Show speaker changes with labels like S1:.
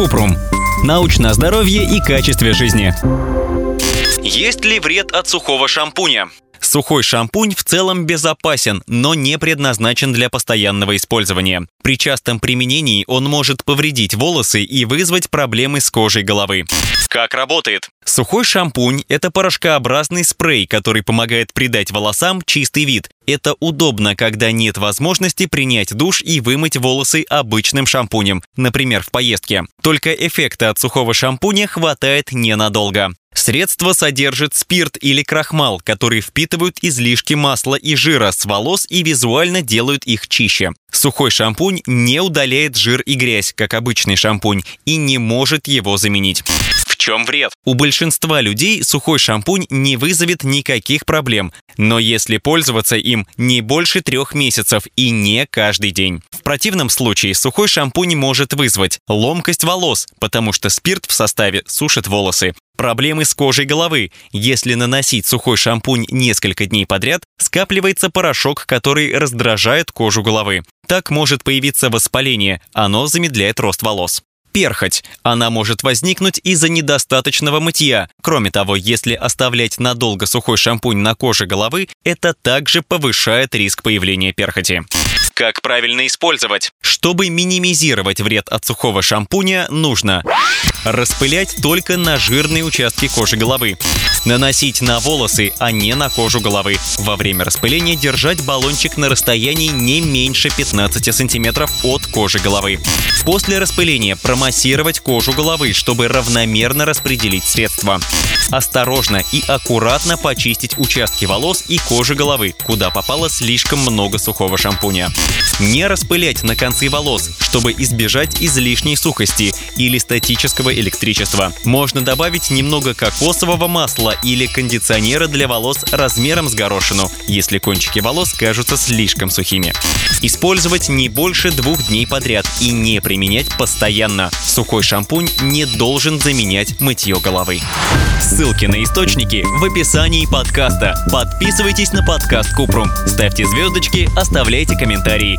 S1: Купрум. Научное здоровье и качестве жизни.
S2: Есть ли вред от сухого шампуня?
S1: Сухой шампунь в целом безопасен, но не предназначен для постоянного использования. При частом применении он может повредить волосы и вызвать проблемы с кожей головы.
S2: Как работает?
S1: Сухой шампунь – это порошкообразный спрей, который помогает придать волосам чистый вид. Это удобно, когда нет возможности принять душ и вымыть волосы обычным шампунем, например, в поездке. Только эффекта от сухого шампуня хватает ненадолго. Средство содержит спирт или крахмал, которые впитывают излишки масла и жира с волос и визуально делают их чище. Сухой шампунь не удаляет жир и грязь, как обычный шампунь, и не может его заменить.
S2: Чем вред?
S1: У большинства людей сухой шампунь не вызовет никаких проблем, но если пользоваться им не больше трех месяцев и не каждый день. В противном случае сухой шампунь может вызвать ломкость волос, потому что спирт в составе сушит волосы, Проблемы с кожей головы. Если наносить сухой шампунь несколько дней подряд, скапливается порошок, который раздражает кожу головы. Так может появиться воспаление, оно замедляет рост волос. Перхоть. Она может возникнуть из-за недостаточного мытья. Кроме того, если оставлять надолго сухой шампунь на коже головы, это также повышает риск появления перхоти.
S2: Как правильно использовать?
S1: Чтобы минимизировать вред от сухого шампуня, нужно распылять только на жирные участки кожи головы, наносить на волосы, а не на кожу головы. Во время распыления держать баллончик на расстоянии не меньше 15 см от кожи головы. После распыления промассировать кожу головы, чтобы равномерно распределить средства. Осторожно и аккуратно почистить участки волос и кожи головы, куда попало слишком много сухого шампуня. Не распылять на концы волос, чтобы избежать излишней сухости или статического электричества. Можно добавить немного кокосового масла или кондиционера для волос размером с горошину, если кончики волос кажутся слишком сухими. Использовать не больше двух дней подряд и не применять постоянно. Сухой шампунь не должен заменять мытье головы. Ссылки на источники в описании подкаста. Подписывайтесь на подкаст Купрум, ставьте звездочки, оставляйте комментарии